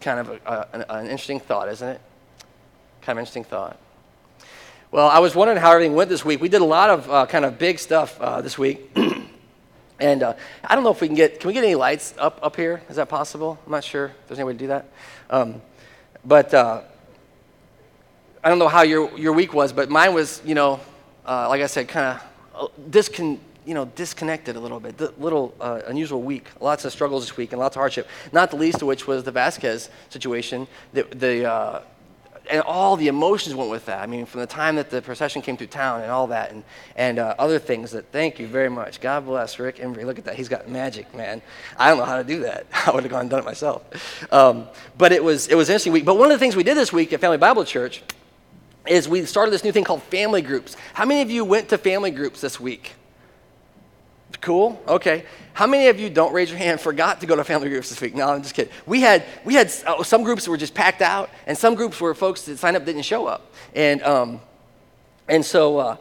kind of a, a, an, an interesting thought, isn't it? Kind of interesting thought. Well, I was wondering how everything went this week. We did a lot of uh, kind of big stuff uh, this week. and uh, I don't know if we can get, can we get any lights up, up here? Is that possible? I'm not sure there's any way to do that. Um, but uh, I don't know how your, your week was, but mine was, you know, uh, like I said, kind of uh, discon, you know, disconnected a little bit. A little uh, unusual week. Lots of struggles this week and lots of hardship. Not the least of which was the Vasquez situation. The, the, uh, and all the emotions went with that. I mean, from the time that the procession came through town and all that, and, and uh, other things that, thank you very much. God bless Rick Embry. Look at that. He's got magic, man. I don't know how to do that. I would have gone and done it myself. Um, but it was, it was an interesting week. But one of the things we did this week at Family Bible Church is we started this new thing called family groups. How many of you went to family groups this week? Cool. Okay. How many of you don't raise your hand forgot to go to family groups this week? No, I'm just kidding. We had we had uh, some groups were just packed out, and some groups where folks that signed up didn't show up, and um, and so. Uh,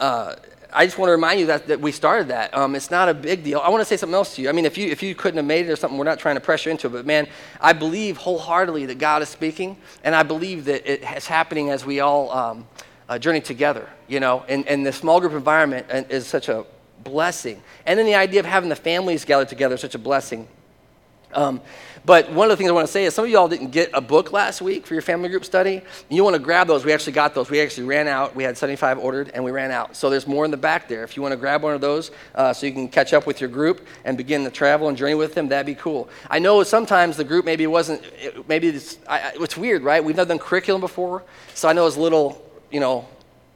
uh, I just want to remind you that, that we started that. Um, it's not a big deal. I want to say something else to you. I mean, if you, if you couldn't have made it or something, we're not trying to pressure into it. But man, I believe wholeheartedly that God is speaking, and I believe that it is happening as we all um, uh, journey together, you know. And, and the small group environment uh, is such a blessing. And then the idea of having the families gathered together is such a blessing. Um, but one of the things I want to say is some of y'all didn't get a book last week for your family group study. You want to grab those. We actually got those. We actually ran out. We had 75 ordered and we ran out. So there's more in the back there. If you want to grab one of those uh, so you can catch up with your group and begin to travel and journey with them, that'd be cool. I know sometimes the group maybe wasn't, maybe it's, I, it's weird, right? We've never done curriculum before. So I know it's a little, you know,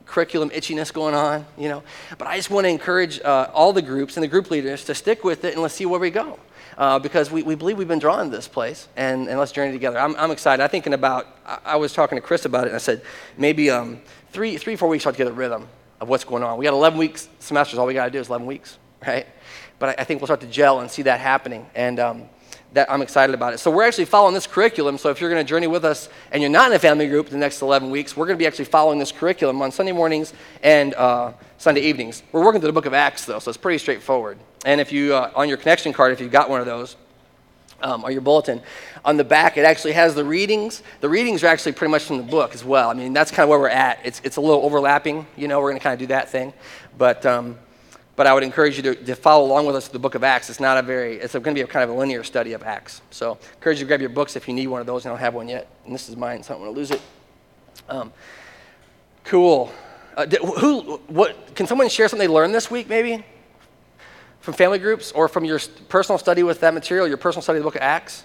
curriculum itchiness going on, you know. But I just want to encourage uh, all the groups and the group leaders to stick with it and let's see where we go uh, because we, we believe we've been drawn to this place and, and let's journey together. I'm, I'm excited. I'm thinking about, I, I was talking to Chris about it and I said, maybe um, three, three, four weeks I'll get a rhythm of what's going on. We got 11 weeks semesters. All we got to do is 11 weeks, right? But I, I, think we'll start to gel and see that happening. And um, that I'm excited about it. So we're actually following this curriculum. So if you're going to journey with us and you're not in a family group the next 11 weeks, we're going to be actually following this curriculum on Sunday mornings and uh, Sunday evenings. We're working through the book of Acts, though, so it's pretty straightforward. And if you, uh, on your connection card, if you've got one of those, um, or your bulletin, on the back it actually has the readings. The readings are actually pretty much from the book as well. I mean, that's kind of where we're at. It's, it's a little overlapping, you know, we're going to kind of do that thing. But, um, but I would encourage you to, to follow along with us to the book of Acts. It's not a very, it's going to be a kind of a linear study of Acts. So encourage you to grab your books if you need one of those. I don't have one yet. And this is mine, so I don't want to lose it. Um, cool. Uh, who, what, can someone share something they learned this week, maybe? From family groups or from your personal study with that material, your personal study of the book of Acts?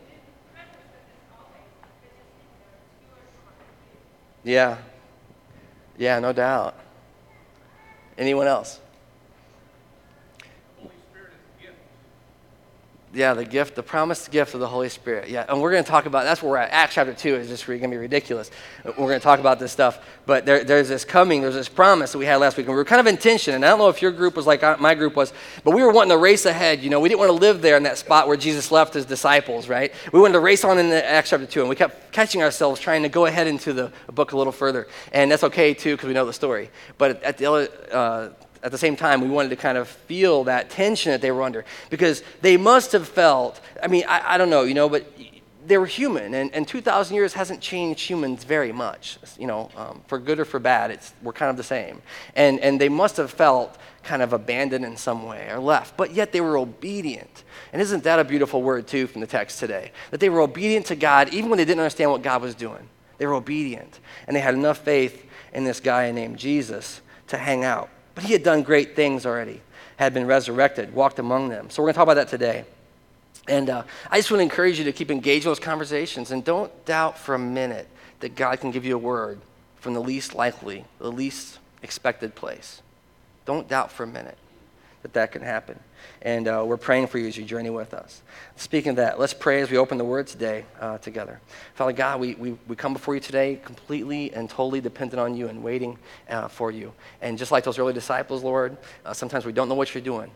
Yeah. Yeah, no doubt. Anyone else? Yeah, the gift, the promised gift of the Holy Spirit. Yeah, and we're going to talk about that's where we're at. Acts chapter 2 is just going to be ridiculous. We're going to talk about this stuff. But there, there's this coming, there's this promise that we had last week. And we were kind of in tension. And I don't know if your group was like my group was, but we were wanting to race ahead. You know, we didn't want to live there in that spot where Jesus left his disciples, right? We wanted to race on in Acts chapter 2. And we kept catching ourselves trying to go ahead into the book a little further. And that's okay, too, because we know the story. But at the other, uh, at the same time, we wanted to kind of feel that tension that they were under because they must have felt, I mean, I, I don't know, you know, but they were human, and, and 2,000 years hasn't changed humans very much, you know, um, for good or for bad, it's, we're kind of the same. And, and they must have felt kind of abandoned in some way or left, but yet they were obedient. And isn't that a beautiful word, too, from the text today? That they were obedient to God even when they didn't understand what God was doing. They were obedient, and they had enough faith in this guy named Jesus to hang out. But he had done great things already, had been resurrected, walked among them. So we're going to talk about that today. And uh, I just want to encourage you to keep engaged in those conversations and don't doubt for a minute that God can give you a word from the least likely, the least expected place. Don't doubt for a minute. That that can happen. And uh, we're praying for you as you journey with us. Speaking of that, let's pray as we open the Word today uh, together. Father God, we, we, we come before you today completely and totally dependent on you and waiting uh, for you. And just like those early disciples, Lord, uh, sometimes we don't know what you're doing,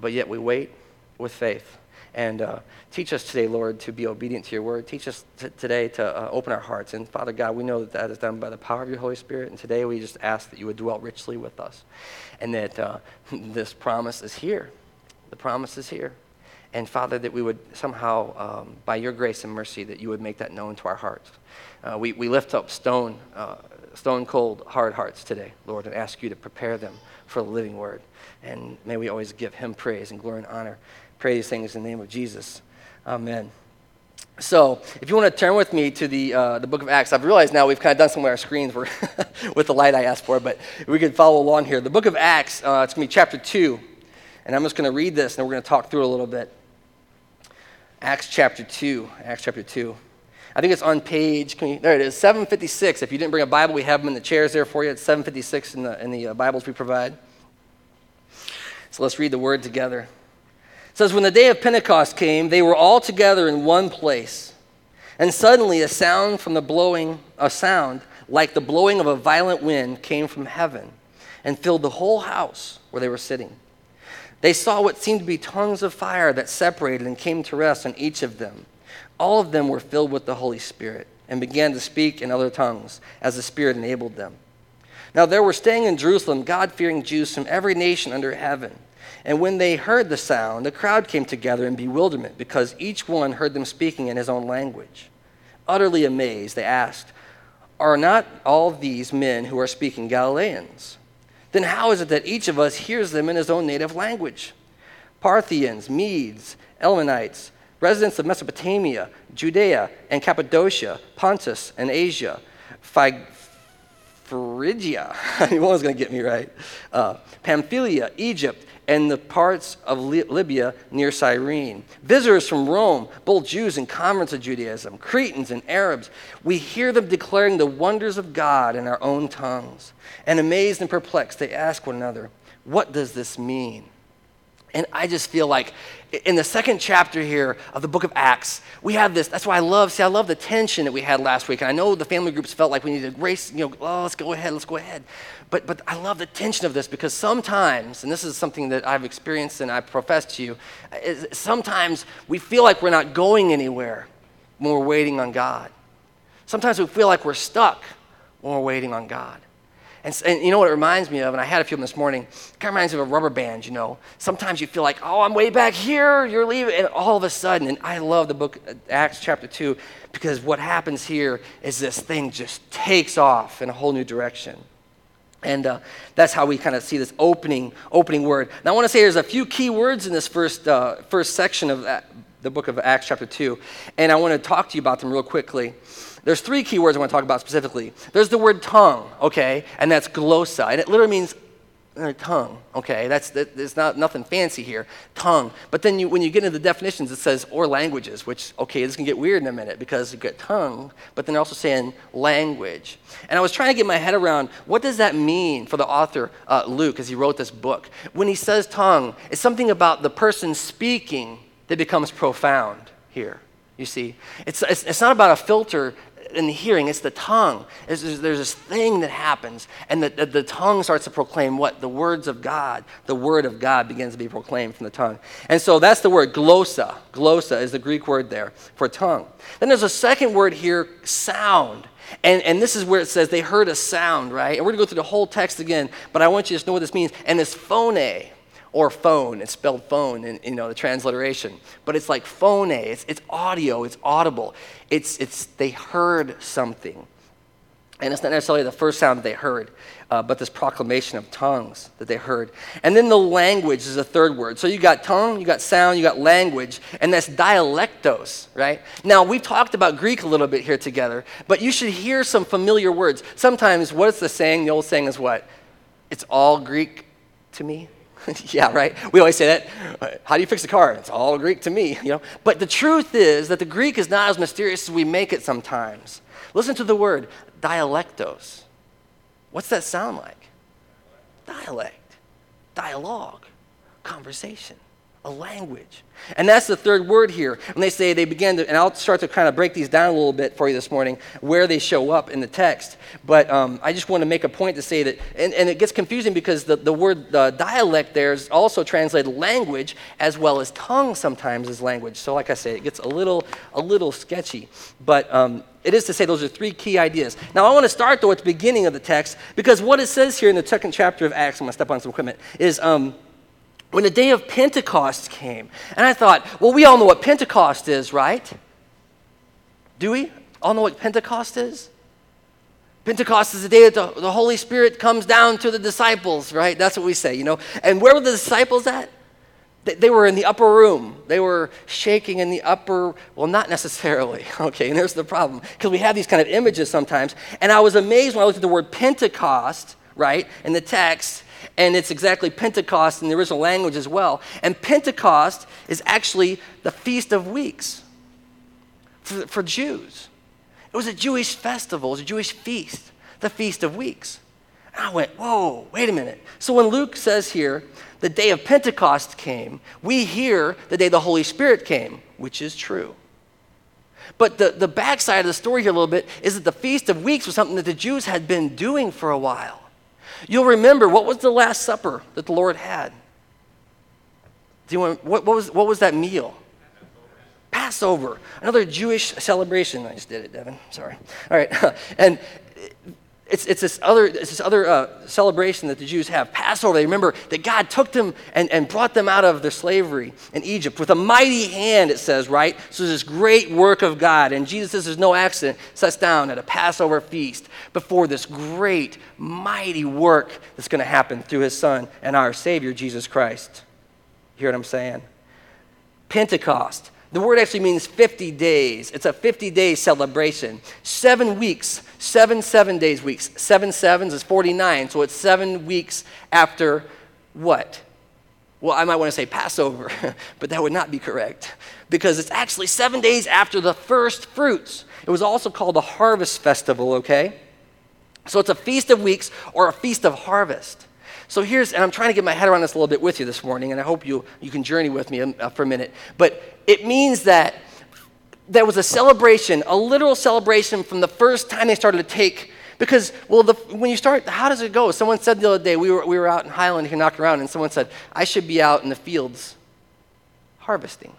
but yet we wait with faith. And uh, teach us today, Lord, to be obedient to your word. Teach us t- today to uh, open our hearts. And Father God, we know that that is done by the power of your Holy Spirit. And today we just ask that you would dwell richly with us and that uh, this promise is here. The promise is here. And Father, that we would somehow, um, by your grace and mercy, that you would make that known to our hearts. Uh, we, we lift up stone, uh, stone cold, hard hearts today, Lord, and ask you to prepare them for the living word. And may we always give him praise and glory and honor. Pray these things in the name of Jesus. Amen. So, if you want to turn with me to the, uh, the book of Acts, I've realized now we've kind of done some of our screens with the light I asked for, but we could follow along here. The book of Acts, uh, it's going to be chapter 2, and I'm just going to read this and we're going to talk through a little bit. Acts chapter 2. Acts chapter 2. I think it's on page, there it is, 756. If you didn't bring a Bible, we have them in the chairs there for you. It's 756 in the, in the uh, Bibles we provide. So let's read the word together. It says, When the day of Pentecost came, they were all together in one place. And suddenly a sound from the blowing, a sound like the blowing of a violent wind came from heaven and filled the whole house where they were sitting. They saw what seemed to be tongues of fire that separated and came to rest on each of them. All of them were filled with the Holy Spirit and began to speak in other tongues as the Spirit enabled them. Now there were staying in Jerusalem God fearing Jews from every nation under heaven. And when they heard the sound, the crowd came together in bewilderment because each one heard them speaking in his own language. Utterly amazed, they asked, Are not all these men who are speaking Galileans? then how is it that each of us hears them in his own native language? Parthians, Medes, Elamites, residents of Mesopotamia, Judea and Cappadocia, Pontus and Asia, was going to get me right, uh, Pamphylia, Egypt, and the parts of Libya near Cyrene. Visitors from Rome, both Jews and converts of Judaism, Cretans and Arabs, we hear them declaring the wonders of God in our own tongues. And amazed and perplexed, they ask one another, What does this mean? And I just feel like in the second chapter here of the book of Acts, we have this. That's why I love, see, I love the tension that we had last week. And I know the family groups felt like we needed to race, you know, oh, let's go ahead, let's go ahead. But, but I love the tension of this because sometimes, and this is something that I've experienced and I profess to you, sometimes we feel like we're not going anywhere when we're waiting on God. Sometimes we feel like we're stuck when we're waiting on God. And, and, you know what it reminds me of, and I had a few of them this morning, it kind of reminds me of a rubber band, you know. Sometimes you feel like, oh, I'm way back here, you're leaving, and all of a sudden, and I love the book, uh, Acts chapter 2, because what happens here is this thing just takes off in a whole new direction. And uh, that's how we kind of see this opening, opening word. Now, I want to say there's a few key words in this first, uh, first section of that, the book of Acts chapter 2, and I want to talk to you about them real quickly. There's three key words I want to talk about specifically. There's the word tongue, okay, and that's glossa, and it literally means uh, tongue, okay? That's that, there's not nothing fancy here, tongue. But then you, when you get into the definitions, it says or languages, which okay, this can get weird in a minute because you get tongue, but then also saying language. And I was trying to get my head around what does that mean for the author uh, Luke as he wrote this book. When he says tongue, it's something about the person speaking that becomes profound here. You see, it's, it's, it's not about a filter in the hearing, it's the tongue. It's, there's, there's, this thing that happens, and the, the, the, tongue starts to proclaim what? The words of God. The word of God begins to be proclaimed from the tongue. And so that's the word glossa. Glossa is the Greek word there for tongue. Then there's a second word here, sound. And, and this is where it says they heard a sound, right? And we're going to go through the whole text again, but I want you to know what this means. And it's phone or phone. It's spelled phone in you know the transliteration, but it's like phone. It's, it's audio. It's audible. It's it's they heard something, and it's not necessarily the first sound that they heard, uh, but this proclamation of tongues that they heard. And then the language is a third word. So you got tongue, you got sound, you got language, and that's dialectos, right? Now we've talked about Greek a little bit here together, but you should hear some familiar words. Sometimes what's the saying? The old saying is what? It's all Greek to me yeah, right? We always say that. Uh, how do you fix a car? It's all Greek to me, you know. But the truth is that the Greek is not as mysterious as we make it sometimes. Listen to the word dialectos. What's that sound like? Dialect, dialogue, conversation, a language. And that's the third word here. When they say they began to, and I'll start to kind of break these down a little bit for you this morning, where they show up in the text. But um, I just want to make a point to say that, and, and it gets confusing because the, the word the dialect there is also translated language as well as tongue sometimes as language. So, like I say, it gets a little, a little sketchy. But um, it is to say those are three key ideas. Now, I want to start though at the beginning of the text because what it says here in the second chapter of Acts, I'm going to step on some equipment, is. Um, when the day of Pentecost came. And I thought, well, we all know what Pentecost is, right? Do we all know what Pentecost is? Pentecost is the day that the, the Holy Spirit comes down to the disciples, right? That's what we say, you know. And where were the disciples at? They, they were in the upper room. They were shaking in the upper, well, not necessarily, okay, and there's the problem. Because we have these kind of images sometimes. And I was amazed when I looked at the word Pentecost, right, in the text, and it's exactly Pentecost in the original language as well. And Pentecost is actually the Feast of Weeks for, for Jews. It was a Jewish festival, it was a Jewish feast, the Feast of Weeks. And I went, whoa, wait a minute. So when Luke says here, the day of Pentecost came, we hear the day the Holy Spirit came, which is true. But the, the backside of the story here a little bit is that the Feast of Weeks was something that the Jews had been doing for a while. You'll remember what was the Last Supper that the Lord had? Do you want, what, what, was, what was that meal? Passover, another Jewish celebration. I just did it, Devin. Sorry. All right. and it's, it's this other, it's this other uh, celebration that the Jews have, Passover. They remember that God took them and, and brought them out of their slavery in Egypt with a mighty hand, it says, right? So this great work of God. And Jesus, this is no accident, sits down at a Passover feast before this great, mighty work that's going to happen through his Son and our Savior, Jesus Christ. You hear what I'm saying? Pentecost. The word actually means 50 days. It's a 50 day celebration. Seven weeks, seven seven days weeks. Seven sevens is 49. So it's seven weeks after what? Well, I might want to say Passover, but that would not be correct because it's actually seven days after the first fruits. It was also called the harvest festival, okay? So it's a feast of weeks or a feast of harvest. So here's, and I'm trying to get my head around this a little bit with you this morning, and I hope you, you can journey with me uh, for a minute. But it means that there was a celebration, a literal celebration from the first time they started to take. Because, well, the, when you start, how does it go? Someone said the other day, we were, we were out in Highland here knocking around, and someone said, I should be out in the fields harvesting,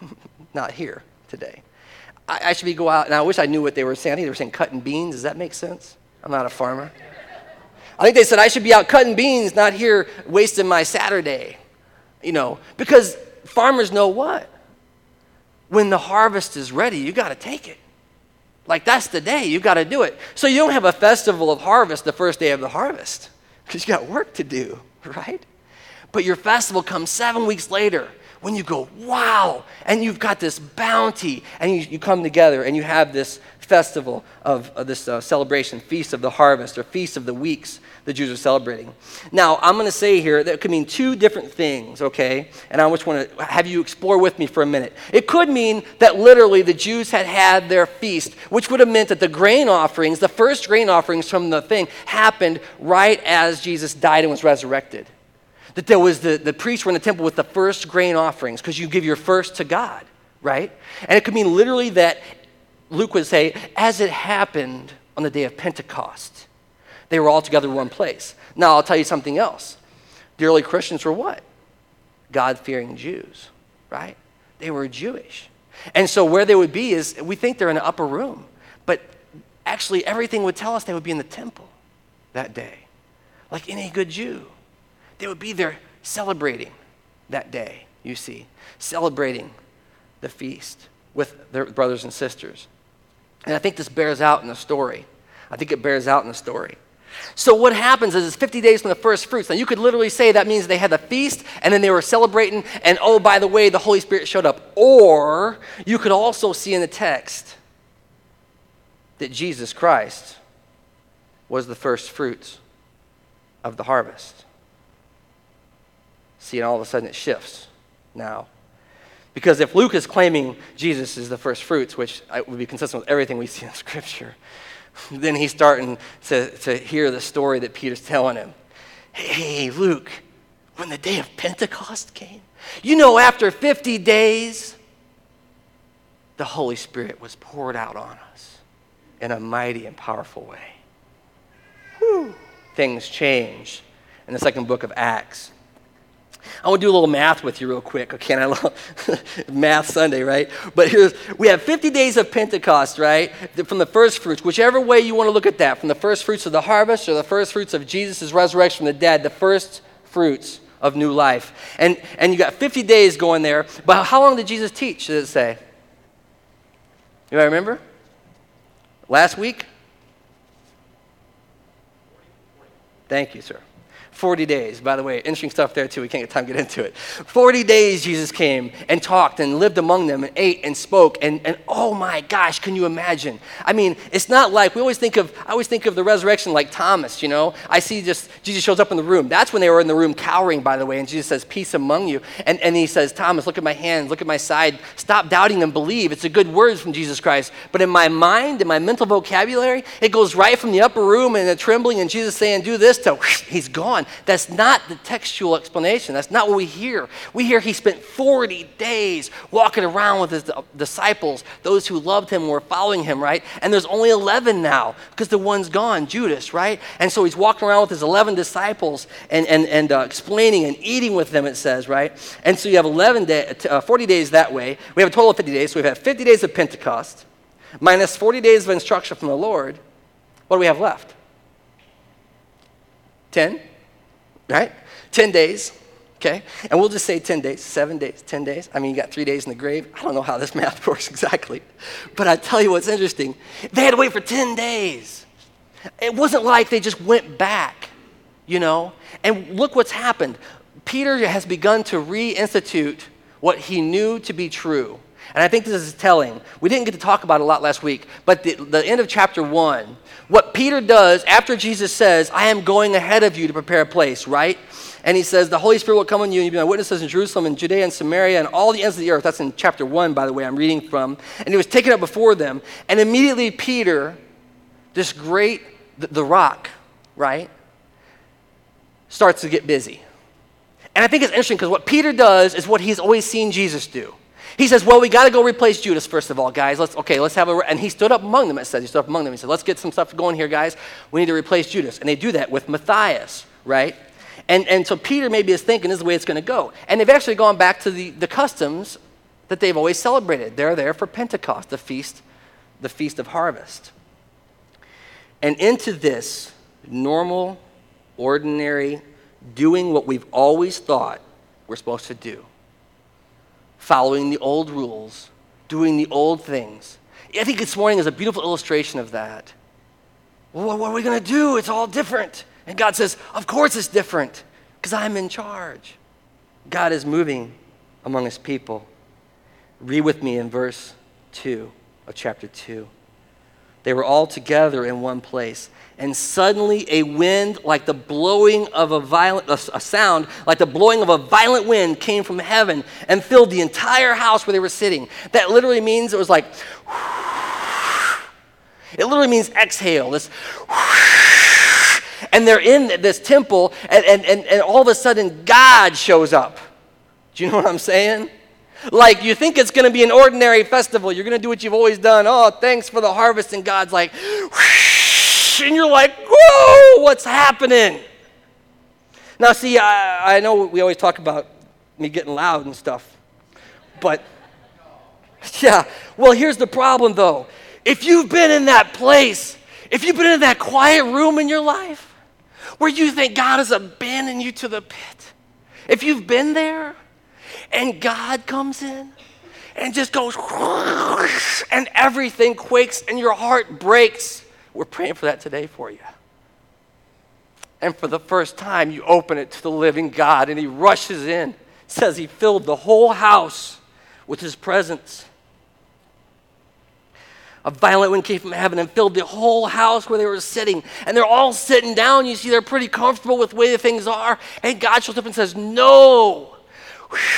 not here today. I, I, should be go out, and I wish I knew what they were saying. I think they were saying cutting beans. Does that make sense? I'm not a farmer. I think they said I should be out cutting beans, not here wasting my Saturday. You know, because farmers know what? When the harvest is ready, you got to take it. Like that's the day, you got to do it. So you don't have a festival of harvest the first day of the harvest because you got work to do, right? But your festival comes seven weeks later when you go, wow, and you've got this bounty, and you, you come together and you have this festival of, of this uh, celebration, Feast of the Harvest or Feast of the Weeks the Jews are celebrating. Now, I'm going to say here that it could mean two different things, okay? And I just want to have you explore with me for a minute. It could mean that literally the Jews had had their feast, which would have meant that the grain offerings, the first grain offerings from the thing, happened right as Jesus died and was resurrected. That there was the, the priests were in the temple with the first grain offerings because you give your first to God, right? And it could mean literally that Luke would say, as it happened on the day of Pentecost, they were all together in one place. Now, I'll tell you something else. The early Christians were what? God fearing Jews, right? They were Jewish. And so, where they would be is we think they're in an upper room, but actually, everything would tell us they would be in the temple that day, like any good Jew. They would be there celebrating that day, you see, celebrating the feast with their brothers and sisters. And I think this bears out in the story. I think it bears out in the story. So what happens is it's 50 days from the first fruits. Now you could literally say that means they had the feast and then they were celebrating and oh by the way the Holy Spirit showed up. Or you could also see in the text that Jesus Christ was the first fruits of the harvest. See, and all of a sudden it shifts now. Because if Luke is claiming Jesus is the first fruits, which uh, would be consistent with everything we see in Scripture, then he's starting to, to hear the story that Peter's telling him. Hey, Luke, when the day of Pentecost came? You know, after 50 days, the Holy Spirit was poured out on us in a mighty and powerful way. Whew. Things changed in the second book of Acts. I want to do a little math with you real quick. Okay, I love math Sunday, right? But here's we have 50 days of Pentecost, right? From the first fruits, whichever way you want to look at that, from the first fruits of the harvest or the first fruits of Jesus' resurrection from the dead, the first fruits of new life. And and you got 50 days going there. But how long did Jesus teach? Does it say? You remember? Last week? Thank you, sir. 40 days. By the way, interesting stuff there too. We can't get time to get into it. 40 days Jesus came and talked and lived among them and ate and spoke. And, and oh my gosh, can you imagine? I mean, it's not like we always think of, I always think of the resurrection like Thomas, you know? I see just, Jesus shows up in the room. That's when they were in the room cowering, by the way. And Jesus says, Peace among you. And, and he says, Thomas, look at my hands, look at my side. Stop doubting and believe. It's a good word from Jesus Christ. But in my mind, in my mental vocabulary, it goes right from the upper room and the trembling and Jesus saying, Do this to he's gone. That's not the textual explanation. That's not what we hear. We hear he spent 40 days walking around with his disciples, those who loved him and were following him, right? And there's only 11 now because the one's gone, Judas, right? And so he's walking around with his 11 disciples and, and, and uh, explaining and eating with them, it says, right? And so you have 11 day, uh, 40 days that way. We have a total of 50 days. So we've had 50 days of Pentecost minus 40 days of instruction from the Lord. What do we have left? 10? Right? 10 days, okay? And we'll just say 10 days, seven days, 10 days. I mean, you got three days in the grave. I don't know how this math works exactly. But I tell you what's interesting. They had to wait for 10 days. It wasn't like they just went back, you know? And look what's happened. Peter has begun to reinstitute what he knew to be true. And I think this is telling. We didn't get to talk about a lot last week, but the, the end of chapter one, what Peter does after Jesus says, I am going ahead of you to prepare a place, right? And he says, The Holy Spirit will come on you, and you'll be my witnesses in Jerusalem and Judea and Samaria and all the ends of the earth. That's in chapter 1, by the way, I'm reading from. And he was taken up before them. And immediately Peter, this great, the, the rock, right, starts to get busy. And I think it's interesting because what Peter does is what he's always seen Jesus do. He says, Well, we got to go replace Judas, first of all, guys. Let's, okay, let's have a. And he stood up among them, it says. He stood up among them. He said, Let's get some stuff going here, guys. We need to replace Judas. And they do that with Matthias, right? And, and so Peter maybe is thinking this is the way it's going to go. And they've actually gone back to the, the customs that they've always celebrated. They're there for Pentecost, the feast, the feast of harvest. And into this normal, ordinary, doing what we've always thought we're supposed to do following the old rules, doing the old things. I think this morning is a beautiful illustration of that. What are we going to do? It's all different. And God says, Of course it's different, because I'm in charge. God is moving among his people. Read with me in verse 2 of chapter 2. They were all together in one place and suddenly a wind like the blowing of a violent a sound like the blowing of a violent wind came from heaven and filled the entire house where they were sitting. That literally means it was like it literally means exhale this and they're in this temple and, and, and, and all of a sudden god shows up. Do you know what i'm saying? Like you think it's going to be an ordinary festival you're going to do what you've always done oh thanks for the harvest and god's like and you're like, whoa, what's happening? Now, see, I, I know we always talk about me getting loud and stuff, but yeah, well, here's the problem though. If you've been in that place, if you've been in that quiet room in your life where you think God has abandoned you to the pit, if you've been there and God comes in and just goes and everything quakes and your heart breaks we're praying for that today for you. And for the first time, you open it to the living God, and He rushes in. says He filled the whole house with His presence. A violent wind came from heaven and filled the whole house where they were sitting. And they're all sitting down. You see, they're pretty comfortable with the way things are. And God shows up and says, No,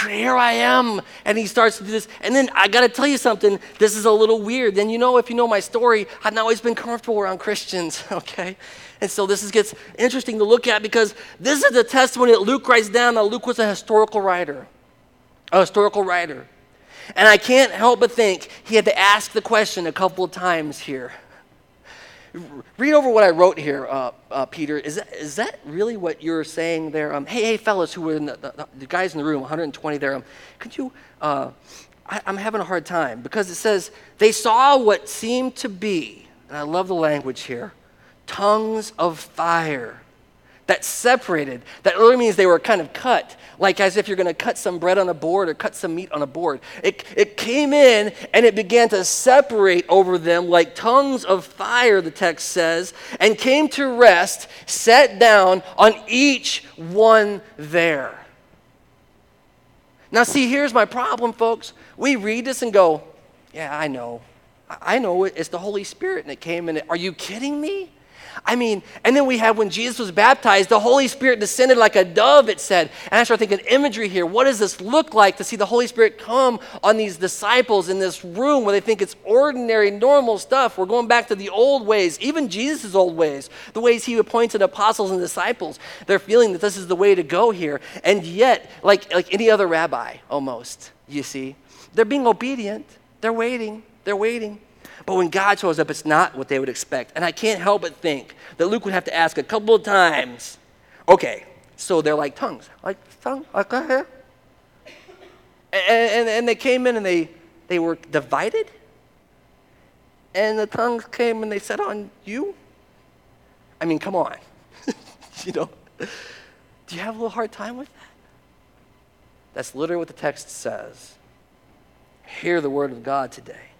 here I am. And he starts to do this. And then I got to tell you something. This is a little weird. Then you know, if you know my story, I've not always been comfortable around Christians, okay? And so this is, gets interesting to look at because this is the testimony that Luke writes down. Now, Luke was a historical writer, a historical writer. And I can't help but think he had to ask the question a couple of times here. Read over what I wrote here, uh, uh, Peter. Is that, is that really what you're saying there? Um, hey, hey, fellas who were in the, the, the, guys in the room, 120 there, um, could you, uh, I, I'm having a hard time because it says they saw what seemed to be, and I love the language here, tongues of fire that separated. That literally means they were kind of cut, like as if you're going to cut some bread on a board or cut some meat on a board. It, it came in and it began to separate over them like tongues of fire, the text says, and came to rest, sat down on each one there. Now, see, here's my problem, folks. We read this and go, Yeah, I know. I know it's the Holy Spirit, and it came in. Are you kidding me? I mean, and then we have when Jesus was baptized, the Holy Spirit descended like a dove, it said. And I start thinking imagery here. What does this look like to see the Holy Spirit come on these disciples in this room where they think it's ordinary, normal stuff? We're going back to the old ways, even Jesus' old ways, the ways he appointed apostles and disciples. They're feeling that this is the way to go here. And yet, like, like any other rabbi, almost, you see, they're being obedient. They're waiting. They're waiting. But when God shows up, it's not what they would expect. And I can't help but think that Luke would have to ask a couple of times, okay, so they're like tongues. Like tongue? Like, uh, and, and, and they came in and they, they were divided. And the tongues came and they said on you. I mean, come on. you know, do you have a little hard time with that? That's literally what the text says. Hear the word of God today.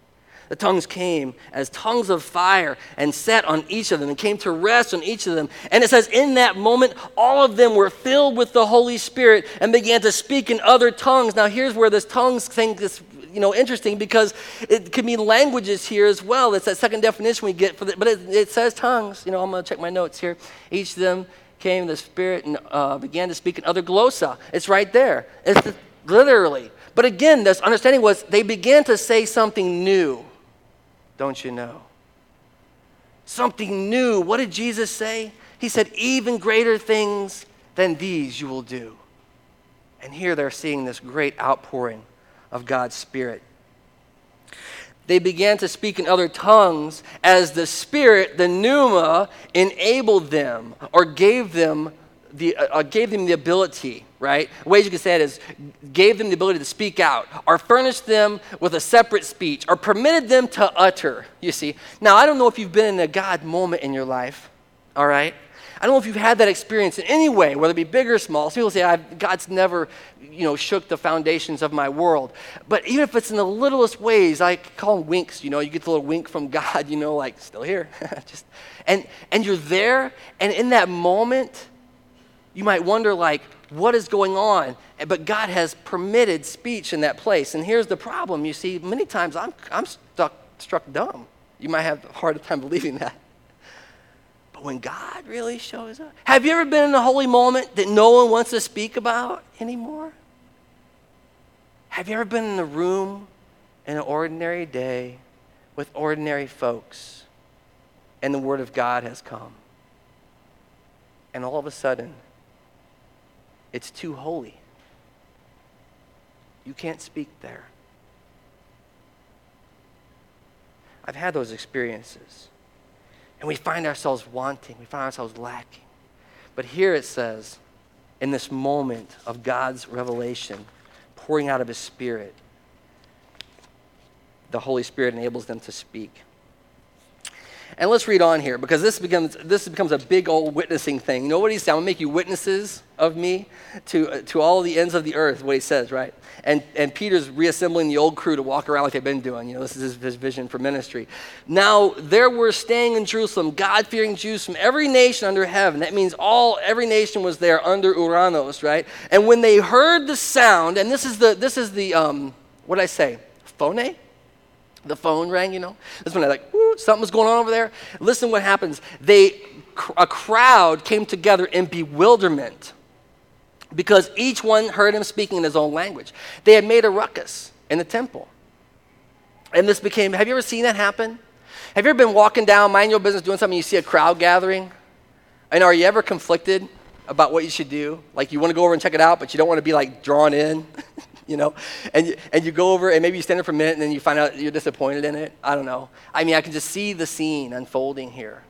The tongues came as tongues of fire and sat on each of them and came to rest on each of them. And it says, in that moment, all of them were filled with the Holy Spirit and began to speak in other tongues. Now, here's where this tongues thing is you know interesting because it could mean languages here as well. It's that second definition we get for the, but it, it says tongues. You know, I'm going to check my notes here. Each of them came the Spirit and uh, began to speak in other glossa. It's right there. It's the, literally. But again, this understanding was they began to say something new don't you know? Something new. What did Jesus say? He said, Even greater things than these you will do. And here they're seeing this great outpouring of God's Spirit. They began to speak in other tongues as the Spirit, the pneuma, enabled them or gave them the, uh, gave them the ability, right? Ways you could say it is gave them the ability to speak out, or furnished them with a separate speech, or permitted them to utter, you see. Now, I don't know if you've been in a God moment in your life, all right? I don't know if you've had that experience in any way, whether it be big or small. Some people say, God's never, you know, shook the foundations of my world. But even if it's in the littlest ways, I call them winks, you know, you get the little wink from God, you know, like, still here. Just, and, and you're there, and in that moment, you might wonder, like, what is going on? But God has permitted speech in that place. And here's the problem you see, many times I'm, I'm stuck, struck dumb. You might have a hard time believing that. But when God really shows up, have you ever been in a holy moment that no one wants to speak about anymore? Have you ever been in a room in an ordinary day with ordinary folks and the Word of God has come? And all of a sudden, it's too holy. You can't speak there. I've had those experiences. And we find ourselves wanting, we find ourselves lacking. But here it says, in this moment of God's revelation, pouring out of His Spirit, the Holy Spirit enables them to speak. And let's read on here because this becomes, this becomes a big old witnessing thing. You know what he's saying? I'm going to make you witnesses of me to, to all the ends of the earth, what he says, right? And, and Peter's reassembling the old crew to walk around like they've been doing. You know, this is his, his vision for ministry. Now, there were staying in Jerusalem God fearing Jews from every nation under heaven. That means all, every nation was there under Uranos, right? And when they heard the sound, and this is the, this is the um, what did I say? Phone? the phone rang, you know. This one, I like, something was going on over there. Listen what happens. They, a crowd came together in bewilderment. because each one heard him speaking in his own language. They had made a ruckus in the temple. And this became, have you ever seen that happen? Have you ever been walking down, mind your business, doing something, you see a crowd gathering? And are you ever conflicted about what you should do? Like you want to go over and check it out, but you don't want to be like drawn in, you know? And you, and you go over and maybe you stand there for a minute and then you find out you're disappointed in it. I don't know. I mean, I can just see the scene unfolding here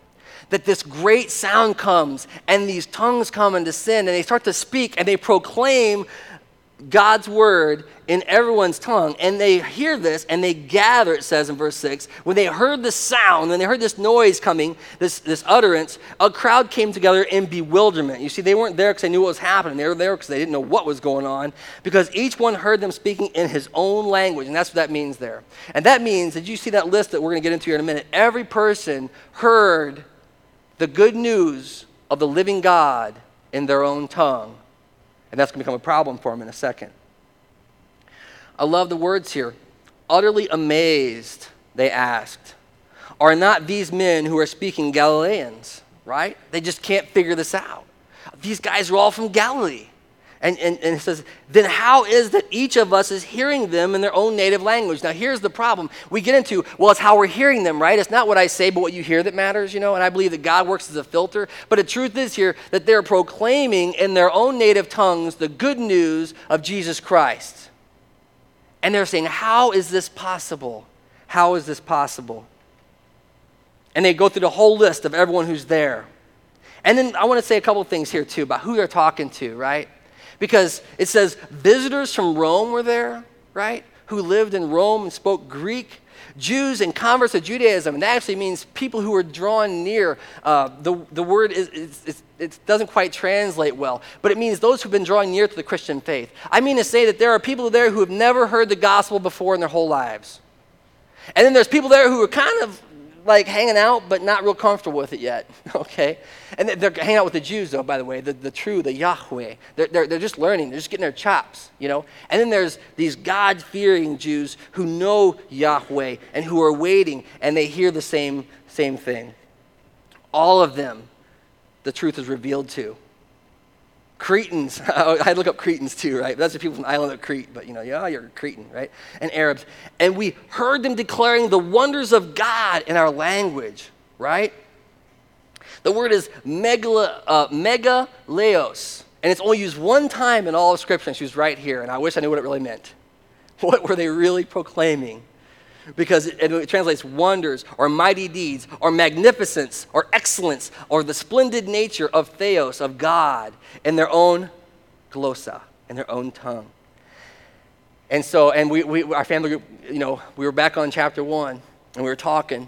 that this great sound comes and these tongues come and descend and they start to speak and they proclaim God's word in everyone's tongue. And they hear this and they gather, it says in verse 6. When they heard the sound, when they heard this noise coming, this, this utterance, a crowd came together in bewilderment. You see, they weren't there because they knew what was happening. They were there because they didn't know what was going on, because each one heard them speaking in his own language. And that's what that means there. And that means, did you see that list that we're going to get into here in a minute? Every person heard the good news of the living God in their own tongue. And that's going to become a problem for them in a second. I love the words here. Utterly amazed, they asked, Are not these men who are speaking Galileans? Right? They just can't figure this out. These guys are all from Galilee. And, and, and it says, then how is that each of us is hearing them in their own native language? Now, here's the problem. We get into, well, it's how we're hearing them, right? It's not what I say, but what you hear that matters, you know? And I believe that God works as a filter. But the truth is here that they're proclaiming in their own native tongues the good news of Jesus Christ. And they're saying, how is this possible? How is this possible? And they go through the whole list of everyone who's there. And then I want to say a couple things here, too, about who they're talking to, right? Because it says visitors from Rome were there, right? Who lived in Rome and spoke Greek. Jews and converts of Judaism. And that actually means people who were drawn near. Uh, the, the word is, is, it doesn't quite translate well, but it means those who've been drawing near to the Christian faith. I mean to say that there are people there who have never heard the gospel before in their whole lives. And then there's people there who are kind of like hanging out, but not real comfortable with it yet, okay? And they're hanging out with the Jews, though, by the way, the, the true, the Yahweh. They're, they're, they're just learning, they're just getting their chops, you know? And then there's these God fearing Jews who know Yahweh and who are waiting, and they hear the same, same thing. All of them, the truth is revealed to. Cretans, I had to look up Cretans too, right? That's the people from the island of Crete, but you know, yeah, you're a Cretan, right? And Arabs. And we heard them declaring the wonders of God in our language, right? The word is megala, uh, megaleos, and it's only used one time in all of Scripture, and was right here, and I wish I knew what it really meant. What were they really proclaiming? Because it, it, translates wonders or mighty deeds or magnificence or excellence or the splendid nature of theos, of God, in their own glossa, in their own tongue. And so, and we, we our family group, you know, we were back on chapter one and we were talking.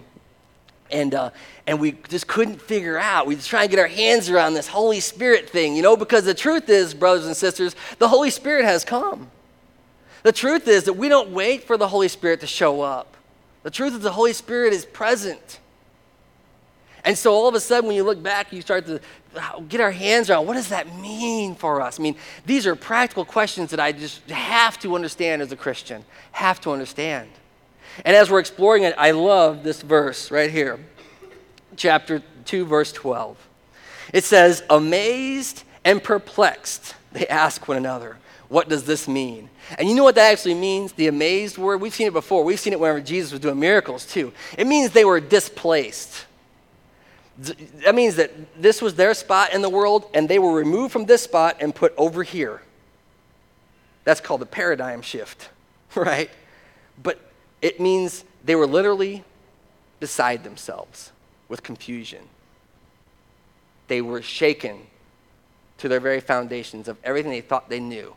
And, uh, and we just couldn't figure out. We just trying to get our hands around this Holy Spirit thing, you know, because the truth is, brothers and sisters, the Holy Spirit has come. The truth is that we don't wait for the Holy Spirit to show up. The truth is, the Holy Spirit is present. And so all of a sudden, when you look back, you start to get our hands around what does that mean for us? I mean, these are practical questions that I just have to understand as a Christian, have to understand. And as we're exploring it, I love this verse right here, chapter 2, verse 12. It says, Amazed and perplexed, they ask one another, What does this mean? And you know what that actually means? The amazed word? We've seen it before. We've seen it whenever Jesus was doing miracles too. It means they were displaced. That means that this was their spot in the world and they were removed from this spot and put over here. That's called the paradigm shift, right? But it means they were literally beside themselves with confusion. They were shaken to their very foundations of everything they thought they knew.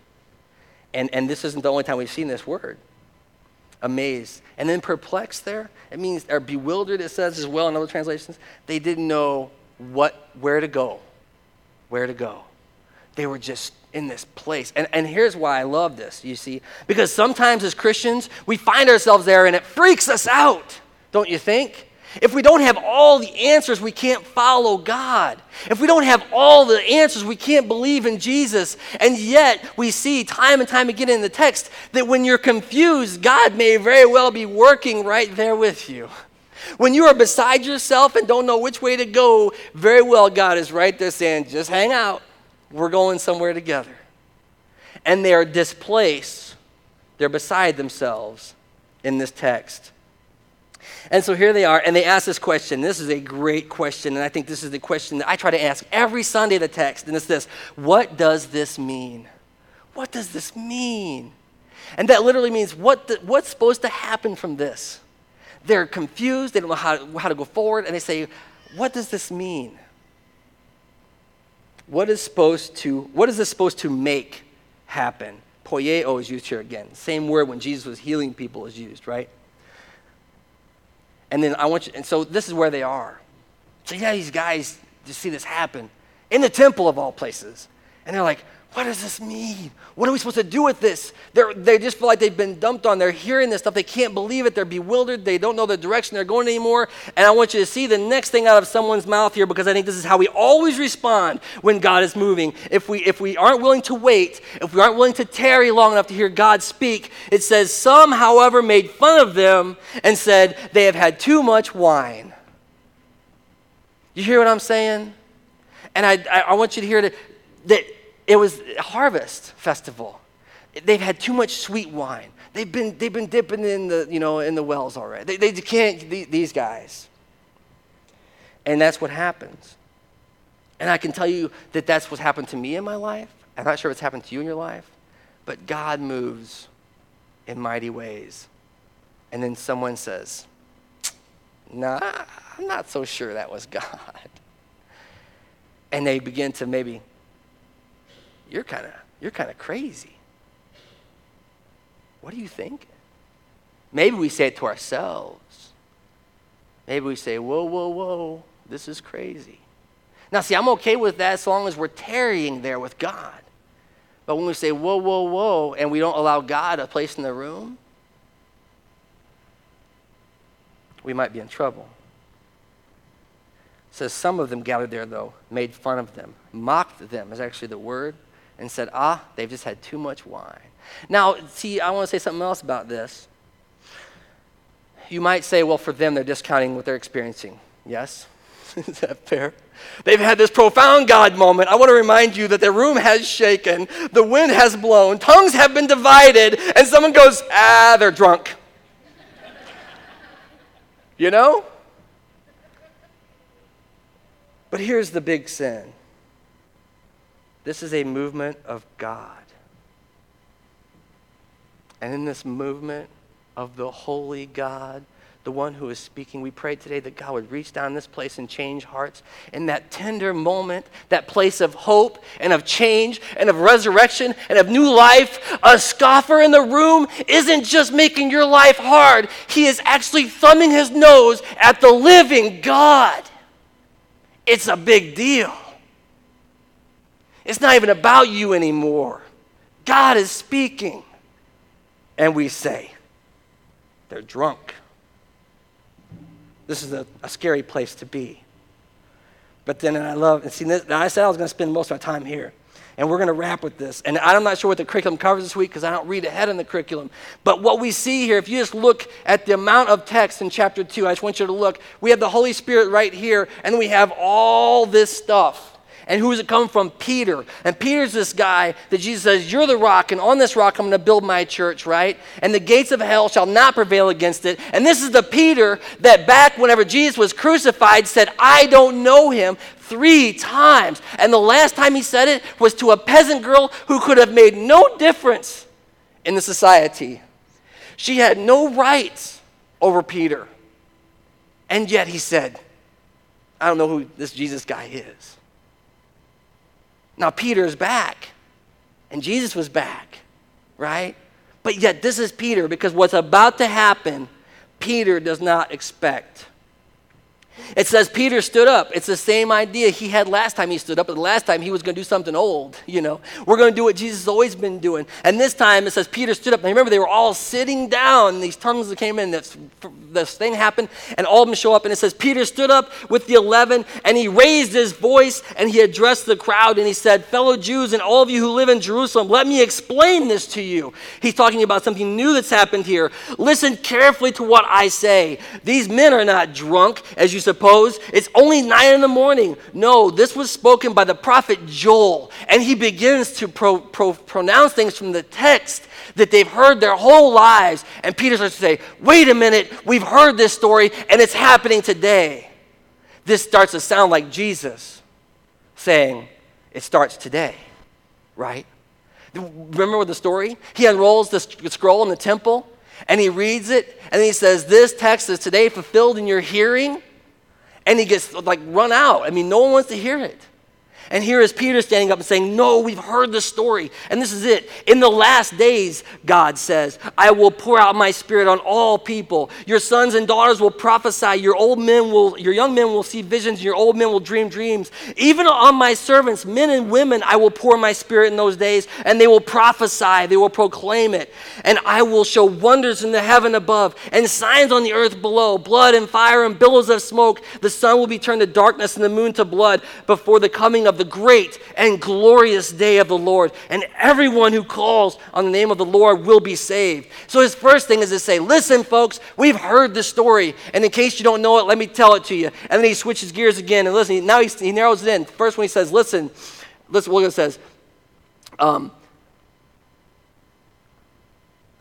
And, and this isn't the only time we've seen this word. Amazed. And then perplexed there, it means, or bewildered, it says as well in other translations. They didn't know what, where to go. Where to go. They were just in this place. And, and here's why I love this, you see. Because sometimes as Christians, we find ourselves there and it freaks us out, don't you think? If we don't have all the answers, we can't follow God. If we don't have all the answers, we can't believe in Jesus. And yet, we see time and time again in the text that when you're confused, God may very well be working right there with you. When you are beside yourself and don't know which way to go, very well God is right there saying, just hang out. We're going somewhere together. and they are displaced. They're beside themselves in this text. And so here they are, and they ask this question. This is a great question, and I think this is the question that I try to ask every Sunday the text, and it's this What does this mean? What does this mean? And that literally means what the, what's supposed to happen from this? They're confused, they don't know how, how to go forward, and they say, What does this mean? What is supposed to, what is this supposed to make happen? Poieo is used here again. Same word when Jesus was healing people is used, right? And then I want you, and so this is where they are. So yeah, these guys just see this happen in the temple of all places. And they're like, what does this mean? What are we supposed to do with this? They're, they just feel like they've been dumped on. They're hearing this stuff. They can't believe it. They're bewildered. They don't know the direction they're going anymore. And I want you to see the next thing out of someone's mouth here because I think this is how we always respond when God is moving. If we, if we aren't willing to wait, if we aren't willing to tarry long enough to hear God speak, it says, Some, however, made fun of them and said, They have had too much wine. You hear what I'm saying? And I, I, I want you to hear that, that it was a harvest festival. They've had too much sweet wine. They've been, they've been dipping in the, you know, in the wells already. They, they can't, these guys. And that's what happens. And I can tell you that that's what's happened to me in my life. I'm not sure what's happened to you in your life, but God moves in mighty ways. And then someone says, Nah, I'm not so sure that was God. And they begin to maybe you're kind of you're kind of crazy. What do you think? Maybe we say it to ourselves. Maybe we say, whoa, whoa, whoa, this is crazy. Now, see, I'm okay with that as long as we're tarrying there with God. But when we say, whoa, whoa, whoa, and we don't allow God a place in the room, we might be in trouble. It says some of them gathered there, though, made fun of them, mocked them, is actually the word and said, ah, they've just had too much wine. Now, see, I want to say something else about this. You might say, well, for them, they're discounting what they're experiencing. Yes? Is that fair? They've had this profound God moment. I want to remind you that the room has shaken, the wind has blown, tongues have been divided, and someone goes, ah, they're drunk. you know? But here's the big sin this is a movement of God. And in this movement of the holy God, the one who is speaking, we pray today that God would reach down this place and change hearts. In that tender moment, that place of hope and of change and of resurrection and of new life, a scoffer in the room isn't just making your life hard, he is actually thumbing his nose at the living God. It's a big deal. It's not even about you anymore. God is speaking. And we say, they're drunk. This is a, a scary place to be. But then I love, and see, this, I said I was going to spend most of my time here. And we're going to wrap with this. And I'm not sure what the curriculum covers this week because I don't read ahead in the curriculum. But what we see here, if you just look at the amount of text in chapter 2, I just want you to look. We have the Holy Spirit right here, and we have all this stuff. And who does it come from? Peter. And Peter's this guy that Jesus says, You're the rock, and on this rock I'm going to build my church, right? And the gates of hell shall not prevail against it. And this is the Peter that back whenever Jesus was crucified said, I don't know him three times. And the last time he said it was to a peasant girl who could have made no difference in the society. She had no rights over Peter. And yet he said, I don't know who this Jesus guy is. Now, Peter's back, and Jesus was back, right? But yet, this is Peter because what's about to happen, Peter does not expect. It says Peter stood up. It's the same idea he had last time he stood up, but the last time he was going to do something old, you know. We're going to do what Jesus has always been doing. And this time it says Peter stood up. And remember, they were all sitting down. These tongues that came in, this, this thing happened, and all of them show up. And it says Peter stood up with the eleven, and he raised his voice, and he addressed the crowd, and he said, Fellow Jews and all of you who live in Jerusalem, let me explain this to you. He's talking about something new that's happened here. Listen carefully to what I say. These men are not drunk, as you suppose? It's only nine in the morning. No, this was spoken by the prophet Joel. And he begins to pro, pro, pronounce things from the text that they've heard their whole lives. And Peter starts to say, wait a minute, we've heard this story and it's happening today. This starts to sound like Jesus saying, it starts today, right? Remember the story? He unrolls the scroll in the temple and he reads it and he says, This text is today fulfilled in your hearing. And he gets like run out. I mean, no one wants to hear it. And here is Peter standing up and saying, No, we've heard the story. And this is it. In the last days, God says, I will pour out my spirit on all people. Your sons and daughters will prophesy. Your old men will, your young men will see visions. Your old men will dream dreams. Even on my servants, men and women, I will pour my spirit in those days, and they will prophesy. They will proclaim it. And I will show wonders in the heaven above and signs on the earth below blood and fire and billows of smoke. The sun will be turned to darkness and the moon to blood before the coming of the the great and glorious day of the Lord, and everyone who calls on the name of the Lord will be saved. So his first thing is to say, Listen, folks, we've heard the story, and in case you don't know it, let me tell it to you. And then he switches gears again, and listen, now he, he narrows it in. First, when he says, Listen, listen, what it says. Um,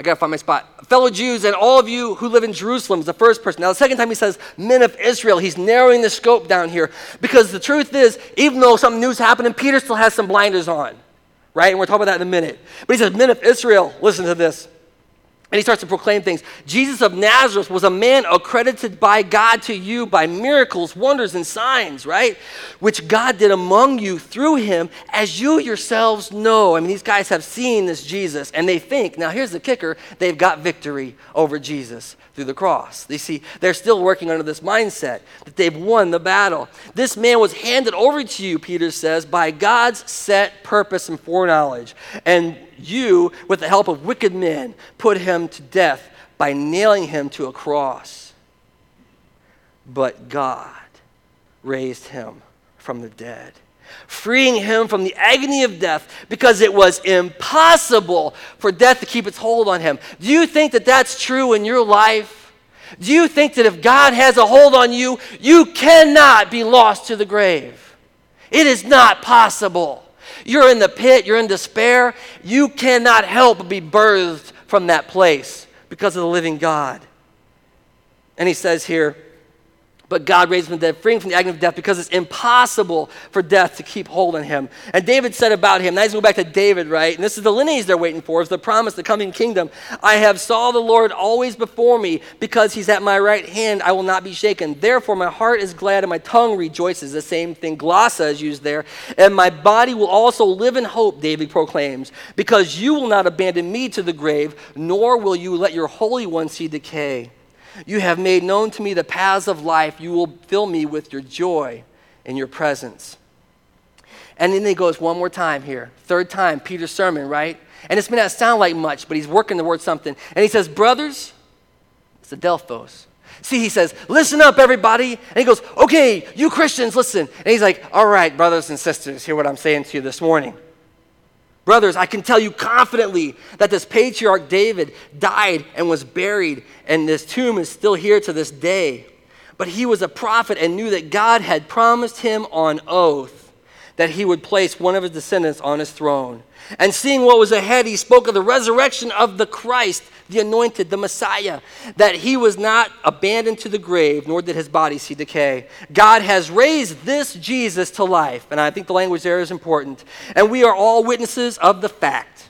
I gotta find my spot. Fellow Jews and all of you who live in Jerusalem is the first person. Now, the second time he says men of Israel, he's narrowing the scope down here because the truth is, even though something new's happening, Peter still has some blinders on, right? And we'll talk about that in a minute. But he says, men of Israel, listen to this. And he starts to proclaim things. Jesus of Nazareth was a man accredited by God to you by miracles, wonders, and signs, right? Which God did among you through him, as you yourselves know. I mean, these guys have seen this Jesus, and they think, now here's the kicker, they've got victory over Jesus through the cross. They see, they're still working under this mindset that they've won the battle. This man was handed over to you, Peter says, by God's set purpose and foreknowledge. And you, with the help of wicked men, put him to death by nailing him to a cross. But God raised him from the dead, freeing him from the agony of death because it was impossible for death to keep its hold on him. Do you think that that's true in your life? Do you think that if God has a hold on you, you cannot be lost to the grave? It is not possible. You're in the pit, you're in despair. You cannot help but be birthed from that place because of the living God. And he says here, but God raised him from the dead, freeing from the agony of death because it's impossible for death to keep hold on him. And David said about him, now he's going back to David, right? And this is the lineage they're waiting for, is the promise, the coming kingdom. I have saw the Lord always before me because he's at my right hand, I will not be shaken. Therefore, my heart is glad and my tongue rejoices. The same thing, glossa is used there. And my body will also live in hope, David proclaims, because you will not abandon me to the grave, nor will you let your Holy One see decay. You have made known to me the paths of life. You will fill me with your joy in your presence. And then he goes one more time here. Third time, Peter's sermon, right? And this may not sound like much, but he's working the word something. And he says, Brothers, it's Adelphos. See, he says, Listen up, everybody. And he goes, Okay, you Christians, listen. And he's like, All right, brothers and sisters, hear what I'm saying to you this morning. Brothers, I can tell you confidently that this patriarch David died and was buried, and this tomb is still here to this day. But he was a prophet and knew that God had promised him on oath that he would place one of his descendants on his throne. And seeing what was ahead, he spoke of the resurrection of the Christ, the anointed, the Messiah, that he was not abandoned to the grave, nor did his body see decay. God has raised this Jesus to life. And I think the language there is important. And we are all witnesses of the fact.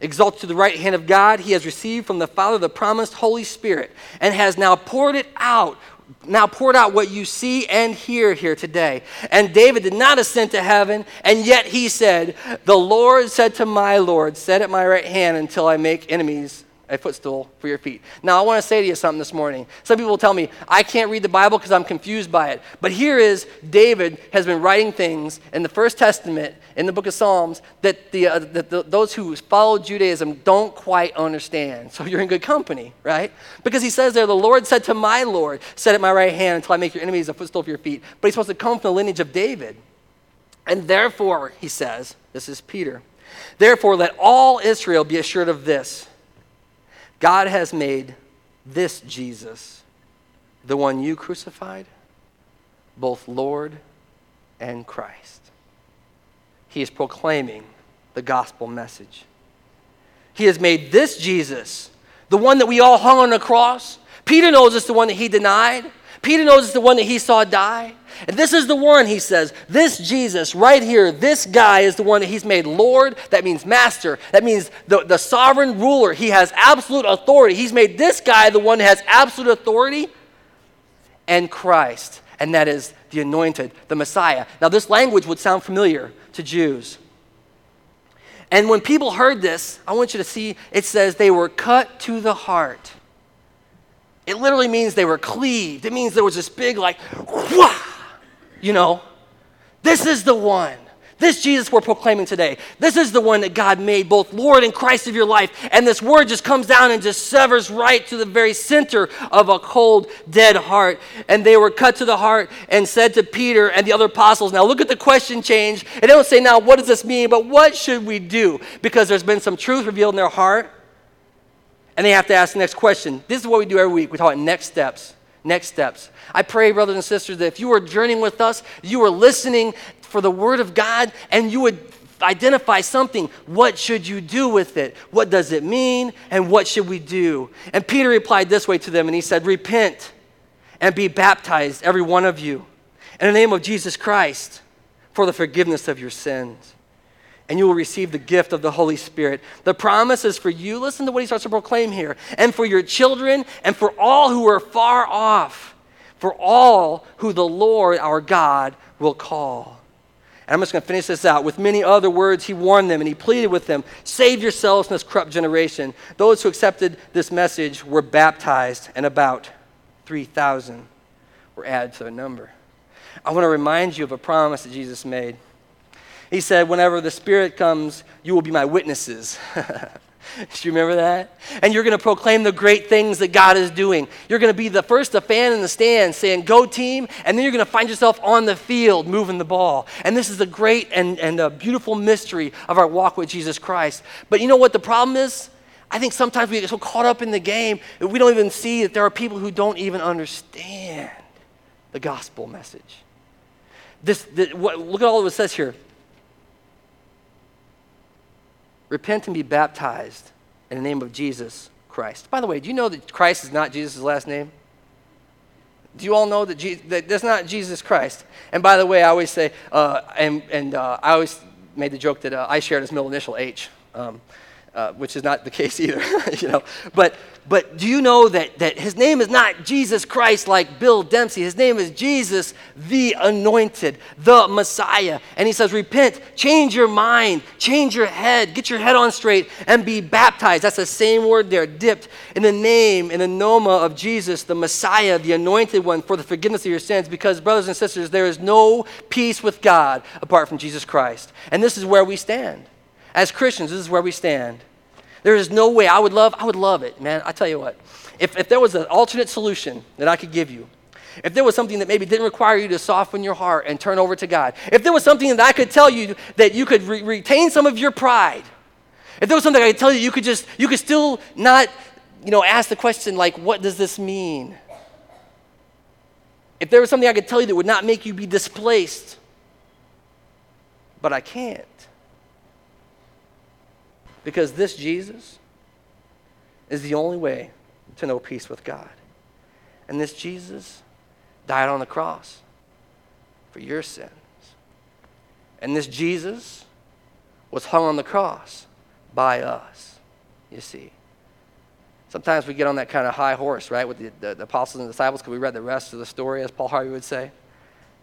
Exalted to the right hand of God, he has received from the Father the promised Holy Spirit and has now poured it out now poured out what you see and hear here today. And David did not ascend to heaven, and yet he said, The Lord said to my Lord, Set at my right hand until I make enemies a footstool for your feet. Now, I want to say to you something this morning. Some people tell me, I can't read the Bible because I'm confused by it. But here is David has been writing things in the First Testament, in the book of Psalms, that, the, uh, that the, those who follow Judaism don't quite understand. So you're in good company, right? Because he says there, the Lord said to my Lord, Set at my right hand until I make your enemies a footstool for your feet. But he's supposed to come from the lineage of David. And therefore, he says, this is Peter, therefore let all Israel be assured of this God has made this Jesus, the one you crucified, both Lord and Christ. He is proclaiming the gospel message. He has made this Jesus, the one that we all hung on the cross. Peter knows it's the one that he denied. Peter knows it's the one that he saw die. And this is the one, he says, this Jesus right here, this guy is the one that he's made Lord. That means master. That means the, the sovereign ruler. He has absolute authority. He's made this guy the one that has absolute authority and Christ. And that is the anointed, the Messiah. Now, this language would sound familiar to Jews. And when people heard this, I want you to see it says they were cut to the heart. It literally means they were cleaved. It means there was this big, like, you know, this is the one. This Jesus we're proclaiming today. This is the one that God made both Lord and Christ of your life. And this word just comes down and just severs right to the very center of a cold, dead heart. And they were cut to the heart and said to Peter and the other apostles, Now look at the question change. And they don't say, Now what does this mean? But what should we do? Because there's been some truth revealed in their heart. And they have to ask the next question. This is what we do every week. We talk about next steps. Next steps. I pray, brothers and sisters, that if you are journeying with us, you are listening for the Word of God, and you would identify something. What should you do with it? What does it mean? And what should we do? And Peter replied this way to them, and he said, Repent and be baptized, every one of you, in the name of Jesus Christ, for the forgiveness of your sins. And you will receive the gift of the Holy Spirit. The promise is for you. Listen to what he starts to proclaim here. And for your children, and for all who are far off, for all who the Lord our God will call. And I'm just going to finish this out. With many other words, he warned them and he pleaded with them Save yourselves from this corrupt generation. Those who accepted this message were baptized, and about 3,000 were added to their number. I want to remind you of a promise that Jesus made. He said, Whenever the Spirit comes, you will be my witnesses. Do you remember that? And you're going to proclaim the great things that God is doing. You're going to be the first to fan in the stand saying, Go team. And then you're going to find yourself on the field moving the ball. And this is the great and, and a beautiful mystery of our walk with Jesus Christ. But you know what the problem is? I think sometimes we get so caught up in the game that we don't even see that there are people who don't even understand the gospel message. This, this what, look at all it says here Repent and be baptized in the name of Jesus Christ. By the way, do you know that Christ is not Jesus' last name? Do you all know that, Je- that that's not Jesus Christ? And by the way, I always say, uh, and, and uh, I always made the joke that uh, I shared his middle initial H. Um, uh, which is not the case either, you know. But, but do you know that, that his name is not Jesus Christ like Bill Dempsey? His name is Jesus the Anointed, the Messiah. And he says, repent, change your mind, change your head, get your head on straight, and be baptized. That's the same word there, dipped in the name, in the noma of Jesus, the Messiah, the Anointed One, for the forgiveness of your sins. Because, brothers and sisters, there is no peace with God apart from Jesus Christ. And this is where we stand. As Christians, this is where we stand. There is no way I would love, I would love it, man. I tell you what, if, if there was an alternate solution that I could give you, if there was something that maybe didn't require you to soften your heart and turn over to God, if there was something that I could tell you that you could re- retain some of your pride, if there was something I could tell you, you could just, you could still not, you know, ask the question like, what does this mean? If there was something I could tell you that would not make you be displaced, but I can't. Because this Jesus is the only way to know peace with God. And this Jesus died on the cross for your sins. And this Jesus was hung on the cross by us, you see. Sometimes we get on that kind of high horse, right, with the, the, the apostles and disciples because we read the rest of the story, as Paul Harvey would say.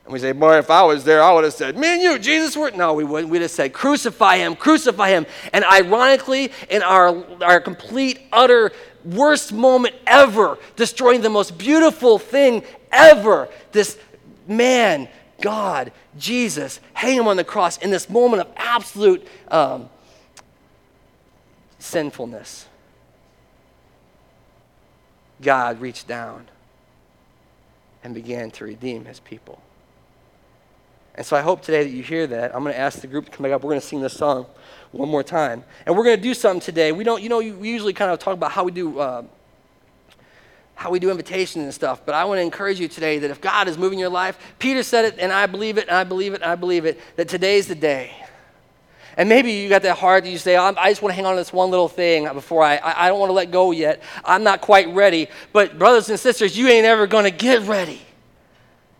And we say, boy, if I was there, I would have said, me and you, Jesus were. No, we wouldn't. We'd have said, crucify him, crucify him. And ironically, in our, our complete, utter worst moment ever, destroying the most beautiful thing ever, this man, God, Jesus, hang him on the cross in this moment of absolute um, sinfulness. God reached down and began to redeem his people. And so I hope today that you hear that. I'm going to ask the group to come back up. We're going to sing this song one more time. And we're going to do something today. We don't, you know, we usually kind of talk about how we do, uh, how we do invitations and stuff. But I want to encourage you today that if God is moving your life, Peter said it, and I believe it, and I believe it, and I believe it, that today's the day. And maybe you got that heart that you say, I just want to hang on to this one little thing before I, I don't want to let go yet. I'm not quite ready. But, brothers and sisters, you ain't ever going to get ready.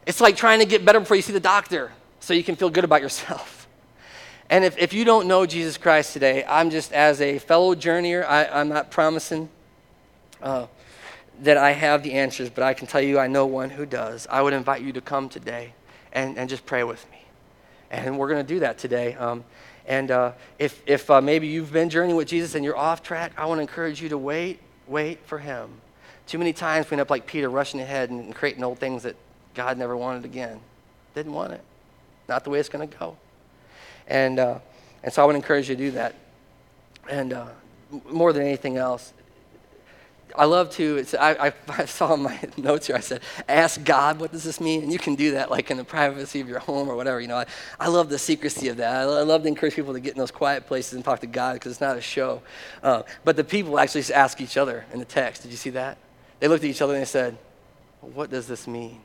It's like trying to get better before you see the doctor so you can feel good about yourself. And if, if you don't know Jesus Christ today, I'm just, as a fellow journeyer, I, I'm not promising uh, that I have the answers, but I can tell you I know one who does. I would invite you to come today and, and just pray with me. And we're going to do that today. Um, and uh, if, if uh, maybe you've been journeying with Jesus and you're off track, I want to encourage you to wait, wait for him. Too many times we end up like Peter, rushing ahead and creating old things that God never wanted again. Didn't want it. Not the way it's going to go. And, uh, and so I would encourage you to do that. And uh, more than anything else, I love to, I, I, I, saw in my notes here, I said, ask God, what does this mean? And you can do that like in the privacy of your home or whatever. You know, I, I love the secrecy of that. I, I love to encourage people to get in those quiet places and talk to God because it's not a show. Uh, but the people actually ask each other in the text. Did you see that? They looked at each other and they said, what does this mean?